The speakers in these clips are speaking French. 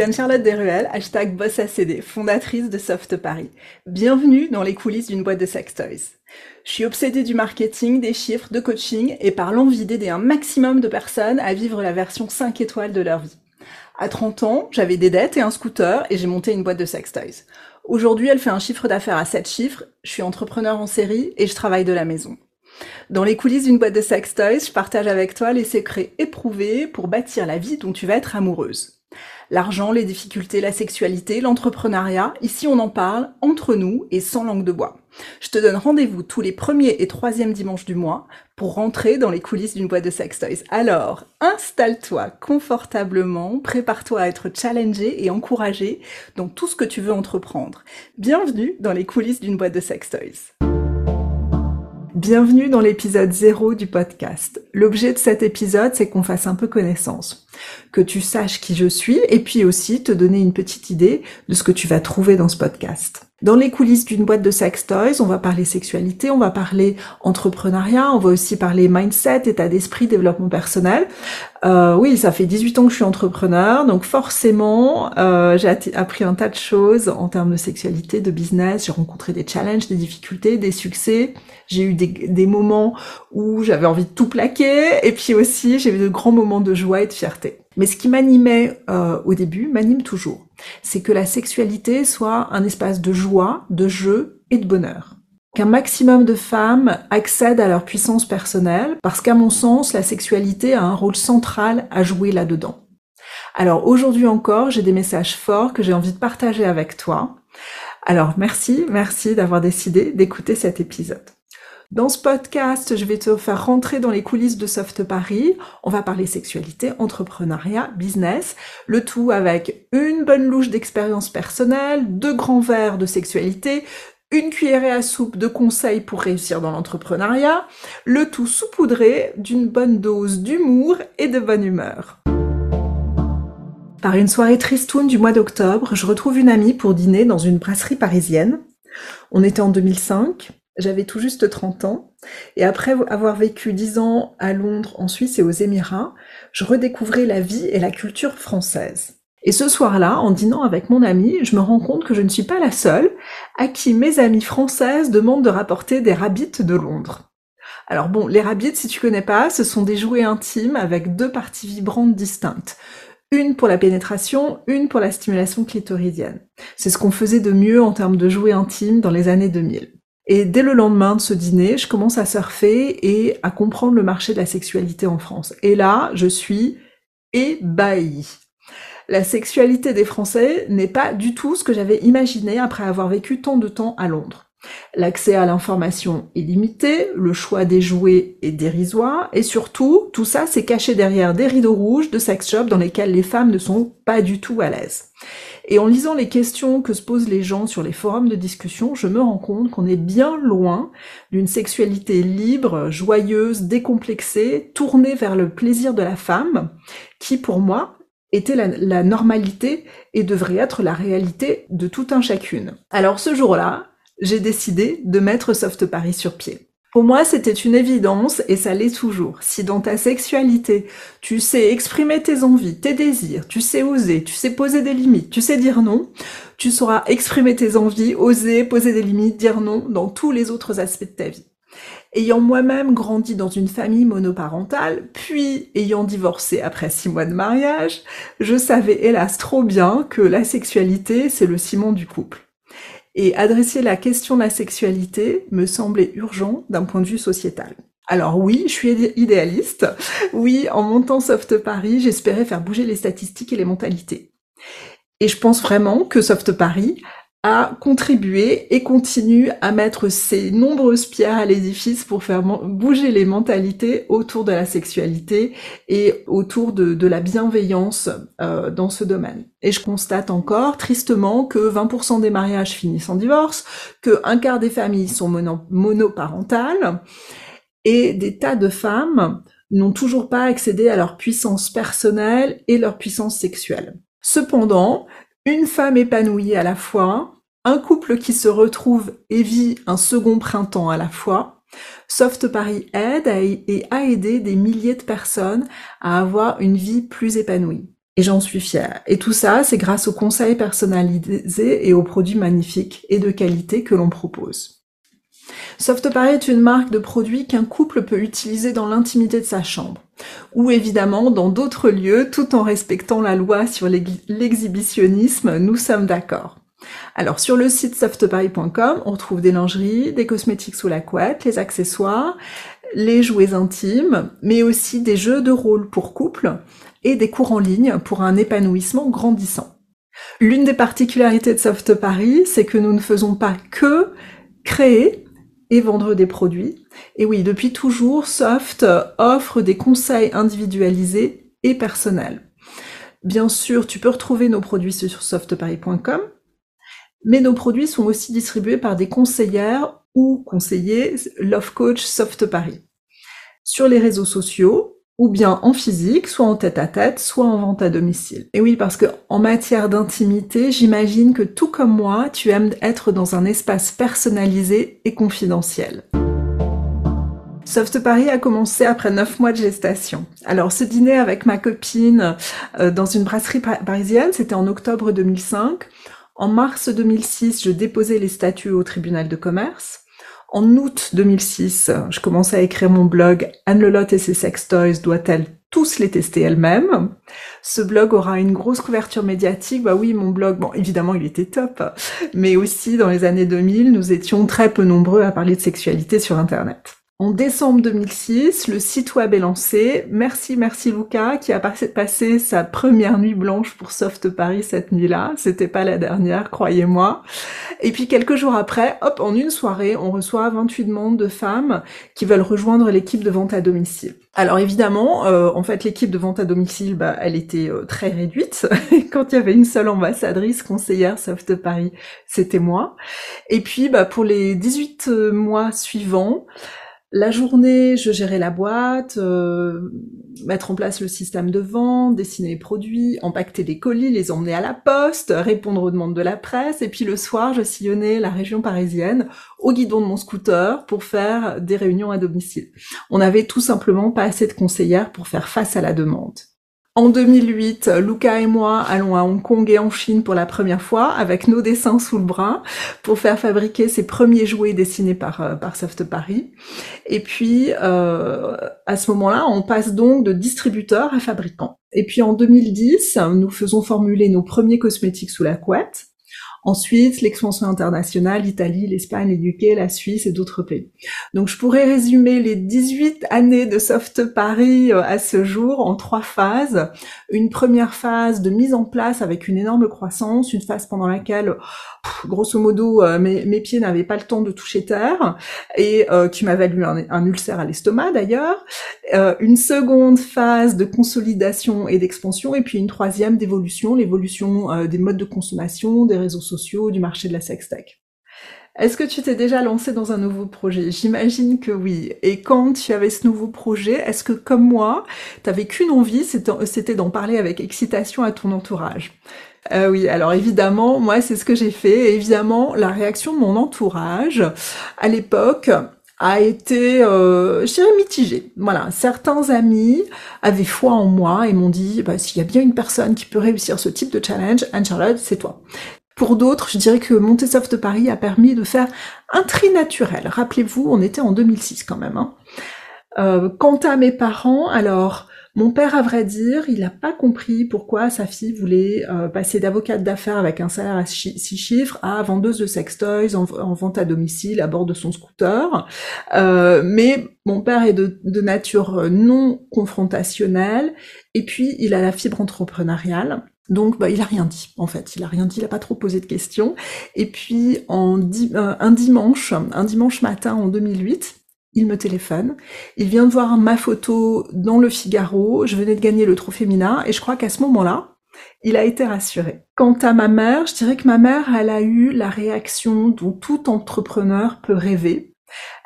suis Anne-Charlotte Desruelles, hashtag BossACD, fondatrice de Soft Paris. Bienvenue dans les coulisses d'une boîte de sex toys. Je suis obsédée du marketing, des chiffres, de coaching et par l'envie d'aider un maximum de personnes à vivre la version 5 étoiles de leur vie. À 30 ans, j'avais des dettes et un scooter et j'ai monté une boîte de sex toys. Aujourd'hui, elle fait un chiffre d'affaires à 7 chiffres, je suis entrepreneur en série et je travaille de la maison. Dans les coulisses d'une boîte de sex toys, je partage avec toi les secrets éprouvés pour bâtir la vie dont tu vas être amoureuse. L'argent, les difficultés, la sexualité, l'entrepreneuriat, ici on en parle entre nous et sans langue de bois. Je te donne rendez-vous tous les premiers et troisièmes dimanches du mois pour rentrer dans les coulisses d'une boîte de sex toys. Alors, installe-toi confortablement, prépare-toi à être challengé et encouragé dans tout ce que tu veux entreprendre. Bienvenue dans les coulisses d'une boîte de sex toys. Bienvenue dans l'épisode 0 du podcast. L'objet de cet épisode, c'est qu'on fasse un peu connaissance, que tu saches qui je suis et puis aussi te donner une petite idée de ce que tu vas trouver dans ce podcast. Dans les coulisses d'une boîte de sex toys, on va parler sexualité, on va parler entrepreneuriat, on va aussi parler mindset, état d'esprit, développement personnel. Euh, oui, ça fait 18 ans que je suis entrepreneur, donc forcément, euh, j'ai appris un tas de choses en termes de sexualité, de business. J'ai rencontré des challenges, des difficultés, des succès. J'ai eu des, des moments où j'avais envie de tout plaquer, et puis aussi j'ai eu de grands moments de joie et de fierté. Mais ce qui m'animait euh, au début m'anime toujours. C'est que la sexualité soit un espace de joie, de jeu et de bonheur. Qu'un maximum de femmes accèdent à leur puissance personnelle, parce qu'à mon sens, la sexualité a un rôle central à jouer là-dedans. Alors aujourd'hui encore, j'ai des messages forts que j'ai envie de partager avec toi. Alors merci, merci d'avoir décidé d'écouter cet épisode. Dans ce podcast, je vais te faire rentrer dans les coulisses de Soft Paris. On va parler sexualité, entrepreneuriat, business, le tout avec une bonne louche d'expérience personnelle, deux grands verres de sexualité, une cuillerée à soupe de conseils pour réussir dans l'entrepreneuriat, le tout saupoudré d'une bonne dose d'humour et de bonne humeur. Par une soirée tristoune du mois d'octobre, je retrouve une amie pour dîner dans une brasserie parisienne. On était en 2005, j'avais tout juste 30 ans, et après avoir vécu 10 ans à Londres, en Suisse et aux Émirats, je redécouvrais la vie et la culture française. Et ce soir-là, en dînant avec mon amie, je me rends compte que je ne suis pas la seule à qui mes amies françaises demandent de rapporter des rabbits de Londres. Alors bon, les rabbits, si tu connais pas, ce sont des jouets intimes avec deux parties vibrantes distinctes. Une pour la pénétration, une pour la stimulation clitoridienne. C'est ce qu'on faisait de mieux en termes de jouets intimes dans les années 2000. Et dès le lendemain de ce dîner, je commence à surfer et à comprendre le marché de la sexualité en France. Et là, je suis ébahie. La sexualité des Français n'est pas du tout ce que j'avais imaginé après avoir vécu tant de temps à Londres. L'accès à l'information est limité, le choix des jouets est dérisoire, et surtout, tout ça c'est caché derrière des rideaux rouges de sex shop dans lesquels les femmes ne sont pas du tout à l'aise. Et en lisant les questions que se posent les gens sur les forums de discussion, je me rends compte qu'on est bien loin d'une sexualité libre, joyeuse, décomplexée, tournée vers le plaisir de la femme, qui pour moi était la, normalité et devrait être la réalité de tout un chacune. Alors ce jour-là, j'ai décidé de mettre Soft Paris sur pied. Pour moi, c'était une évidence et ça l'est toujours. Si dans ta sexualité, tu sais exprimer tes envies, tes désirs, tu sais oser, tu sais poser des limites, tu sais dire non, tu sauras exprimer tes envies, oser, poser des limites, dire non dans tous les autres aspects de ta vie. Ayant moi-même grandi dans une famille monoparentale, puis ayant divorcé après six mois de mariage, je savais hélas trop bien que la sexualité, c'est le ciment du couple. Et adresser la question de la sexualité me semblait urgent d'un point de vue sociétal. Alors oui, je suis idéaliste. Oui, en montant Soft Paris, j'espérais faire bouger les statistiques et les mentalités. Et je pense vraiment que Soft Paris a contribué et continue à mettre ses nombreuses pierres à l'édifice pour faire bouger les mentalités autour de la sexualité et autour de, la bienveillance euh, dans ce domaine. Et je constate encore tristement que 20% des mariages finissent en divorce, que un quart des familles sont monoparentales et des tas de femmes n'ont toujours pas accédé à leur puissance personnelle et leur puissance sexuelle. Cependant, une femme épanouie à la fois, un couple qui se retrouve et vit un second printemps à la fois. Soft Paris aide et a aidé des milliers de personnes à avoir une vie plus épanouie. Et j'en suis fière. Et tout ça, c'est grâce aux conseils personnalisés et aux produits magnifiques et de qualité que l'on propose. Soft Paris est une marque de produits qu'un couple peut utiliser dans l'intimité de sa chambre, ou évidemment dans d'autres lieux, tout en respectant la loi sur l'exhibitionnisme, nous sommes d'accord. Alors sur le site softparis.com, on retrouve des lingeries, des cosmétiques sous la couette, les accessoires, les jouets intimes, mais aussi des jeux de rôle pour couple et des cours en ligne pour un épanouissement grandissant. L'une des particularités de Soft Paris, c'est que nous ne faisons pas que créer et vendre des produits. Et oui, depuis toujours, Soft offre des conseils individualisés et personnels. Bien sûr, tu peux retrouver nos produits sur softparis.com, mais nos produits sont aussi distribués par des conseillères ou conseillers Love Coach Soft Paris sur les réseaux sociaux ou bien en physique, soit en tête à tête, soit en vente à domicile. Et oui, parce que en matière d'intimité, j'imagine que tout comme moi, tu aimes être dans un espace personnalisé et confidentiel. Soft Paris a commencé après neuf mois de gestation. Alors ce dîner avec ma copine euh, dans une brasserie parisienne, c'était en octobre 2005. En mars 2006, je déposais les statuts au tribunal de commerce. En août 2006, je commençais à écrire mon blog Anne Lelotte et ses sextoys doit-elle tous les tester elle-même? Ce blog aura une grosse couverture médiatique. Bah oui, mon blog, bon, évidemment, il était top. Mais aussi, dans les années 2000, nous étions très peu nombreux à parler de sexualité sur Internet. En décembre 2006, le site web est lancé. Merci, merci Luca, qui a passé sa première nuit blanche pour Soft Paris cette nuit-là. C'était pas la dernière, croyez-moi. Et puis quelques jours après, hop, en une soirée, on reçoit 28 demandes de femmes qui veulent rejoindre l'équipe de vente à domicile. Alors évidemment, euh, en fait, l'équipe de vente à domicile, bah, elle était euh, très réduite. Quand il y avait une seule ambassadrice conseillère Soft Paris, c'était moi. Et puis, bah, pour les 18 euh, mois suivants, la journée, je gérais la boîte, euh, mettre en place le système de vente, dessiner les produits, empaqueter les colis, les emmener à la poste, répondre aux demandes de la presse, et puis le soir, je sillonnais la région parisienne au guidon de mon scooter pour faire des réunions à domicile. On n'avait tout simplement pas assez de conseillères pour faire face à la demande. En 2008, Luca et moi allons à Hong Kong et en Chine pour la première fois avec nos dessins sous le bras pour faire fabriquer ces premiers jouets dessinés par, euh, par Soft Paris. Et puis, euh, à ce moment-là, on passe donc de distributeur à fabricant. Et puis en 2010, nous faisons formuler nos premiers cosmétiques sous la couette. Ensuite, l'expansion internationale, l'Italie, l'Espagne, l'UK, la Suisse et d'autres pays. Donc je pourrais résumer les 18 années de Soft Paris euh, à ce jour en trois phases. Une première phase de mise en place avec une énorme croissance, une phase pendant laquelle grosso modo, euh, mes, pieds n'avaient pas le temps de toucher terre et euh, qui m'a valu un, ulcère à l'estomac d'ailleurs. Une seconde phase de consolidation et d'expansion et puis une troisième d'évolution, l'évolution des modes de consommation, des réseaux du marché de la sextech. Est-ce que tu t'es déjà lancé dans un nouveau projet? J'imagine que oui. Et quand tu avais ce nouveau projet, est-ce que comme moi, tu avais qu'une envie, c'était d'en parler avec excitation à ton entourage? Euh, oui, alors évidemment, moi c'est ce que j'ai fait. évidemment, la réaction de mon entourage à l'époque a été, euh, je dirais, mitigée. Voilà, certains amis avaient foi en moi et m'ont dit, bah, s'il y a bien une personne qui peut réussir ce type de challenge, Anne-Charlotte, c'est toi. Pour d'autres, je dirais que Montesoft Paris a permis de faire un tri naturel. Rappelez-vous, on était en 2006 quand même. Hein. Euh, quant à mes parents, alors mon père, à vrai dire, il n'a pas compris pourquoi sa fille voulait euh, passer d'avocate d'affaires avec un salaire à six chiffres à vendeuse de sextoys en, vente à domicile à bord de son scooter. Euh, mais mon père est de, nature non confrontationnelle et puis il a la fibre entrepreneuriale. Donc, bah, il a rien dit, en fait. Il a rien dit, il a pas trop posé de questions. Et puis, en euh, un dimanche, un dimanche matin en 2008, il me téléphone, il vient de voir ma photo dans le Figaro, je venais de gagner le trophée Mina, et je crois qu'à ce moment-là, il a été rassuré. Quant à ma mère, je dirais que ma mère, elle a eu la réaction dont tout entrepreneur peut rêver.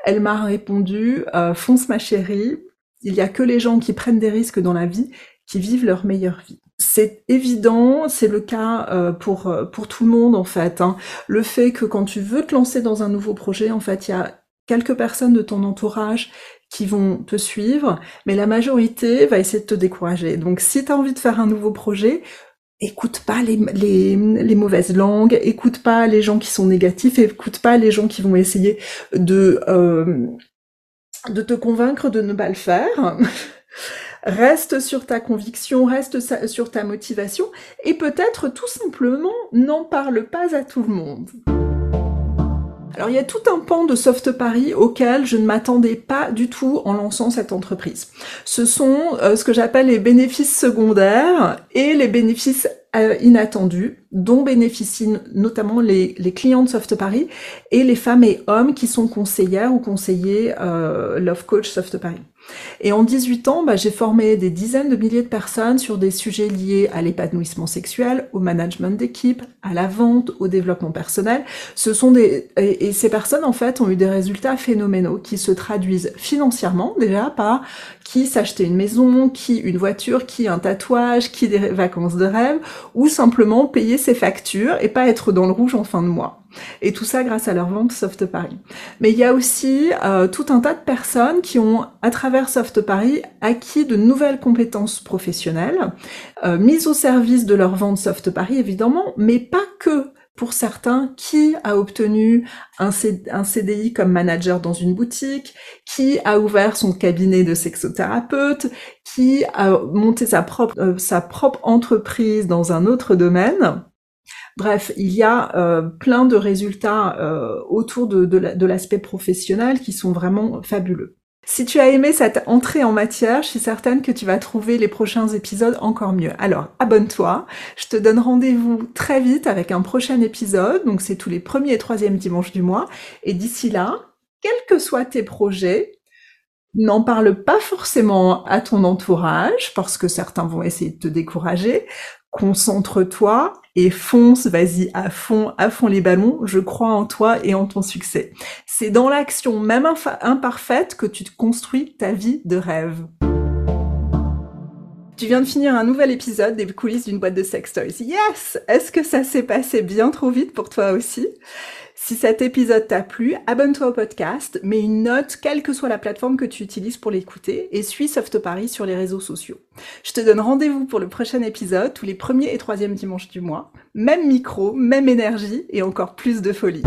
Elle m'a répondu, euh, fonce ma chérie, il n'y a que les gens qui prennent des risques dans la vie qui vivent leur meilleure vie. C'est évident, c'est le cas euh, pour, euh, pour tout le monde en fait. Hein. Le fait que quand tu veux te lancer dans un nouveau projet, en fait, il y a quelques personnes de ton entourage qui vont te suivre, mais la majorité va essayer de te décourager. Donc si tu as envie de faire un nouveau projet, écoute pas les, les, mauvaises langues, écoute pas les gens qui sont négatifs, écoute pas les gens qui vont essayer de, euh, de te convaincre de ne pas le faire. reste sur ta conviction, reste sur ta motivation et peut-être tout simplement n'en parle pas à tout le monde. Alors il y a tout un pan de Soft Paris auquel je ne m'attendais pas du tout en lançant cette entreprise. Ce sont euh, ce que j'appelle les bénéfices secondaires et les bénéfices euh, inattendus dont bénéficient notamment les, clients de Soft Paris et les femmes et hommes qui sont conseillères ou conseillers euh, Love Coach Soft Paris. Et en 18 ans, bah, j'ai formé des dizaines de milliers de personnes sur des sujets liés à l'épanouissement sexuel, au management d'équipe, à la vente, au développement personnel. Ce sont des et, ces personnes en fait ont eu des résultats phénoménaux qui se traduisent financièrement déjà par qui s'acheter une maison, qui une voiture, qui un tatouage, qui des vacances de rêve, ou simplement payer ses factures et pas être dans le rouge en fin de mois. Et tout ça grâce à leur vente Soft Paris. Mais il y a aussi euh, tout un tas de personnes qui ont, à travers Soft Paris, acquis de nouvelles compétences professionnelles, euh, mises au service de leur vente Soft Paris évidemment, mais pas que pour certains, qui a obtenu un, CDI comme manager dans une boutique, qui a ouvert son cabinet de sexothérapeute, qui a monté sa propre, euh, sa propre entreprise dans un autre domaine? Bref, il y a euh, plein de résultats euh, autour de, de l'aspect professionnel qui sont vraiment fabuleux. Si tu as aimé cette entrée en matière, je suis certaine que tu vas trouver les prochains épisodes encore mieux. Alors, abonne-toi. Je te donne rendez-vous très vite avec un prochain épisode. Donc, c'est tous les premiers et troisièmes dimanches du mois. Et d'ici là, quels que soient tes projets, n'en parle pas forcément à ton entourage parce que certains vont essayer de te décourager. Concentre-toi et fonce, vas-y à fond, à fond les ballons. Je crois en toi et en ton succès. C'est dans l'action, même imparfaite, que tu te construis ta vie de rêve. Tu viens de finir un nouvel épisode des coulisses d'une boîte de sex toys. Yes! Est-ce que ça s'est passé bien trop vite pour toi aussi? Si cet épisode t'a plu, abonne-toi au podcast, mets une note, quelle que soit la plateforme que tu utilises pour l'écouter, et suis Soft Paris sur les réseaux sociaux. Je te donne rendez-vous pour le prochain épisode, tous les premiers et troisièmes dimanches du mois. Même micro, même énergie, et encore plus de folie.